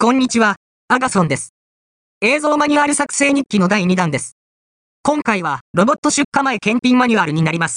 こんにちは、アガソンです。映像マニュアル作成日記の第2弾です。今回はロボット出荷前検品マニュアルになります。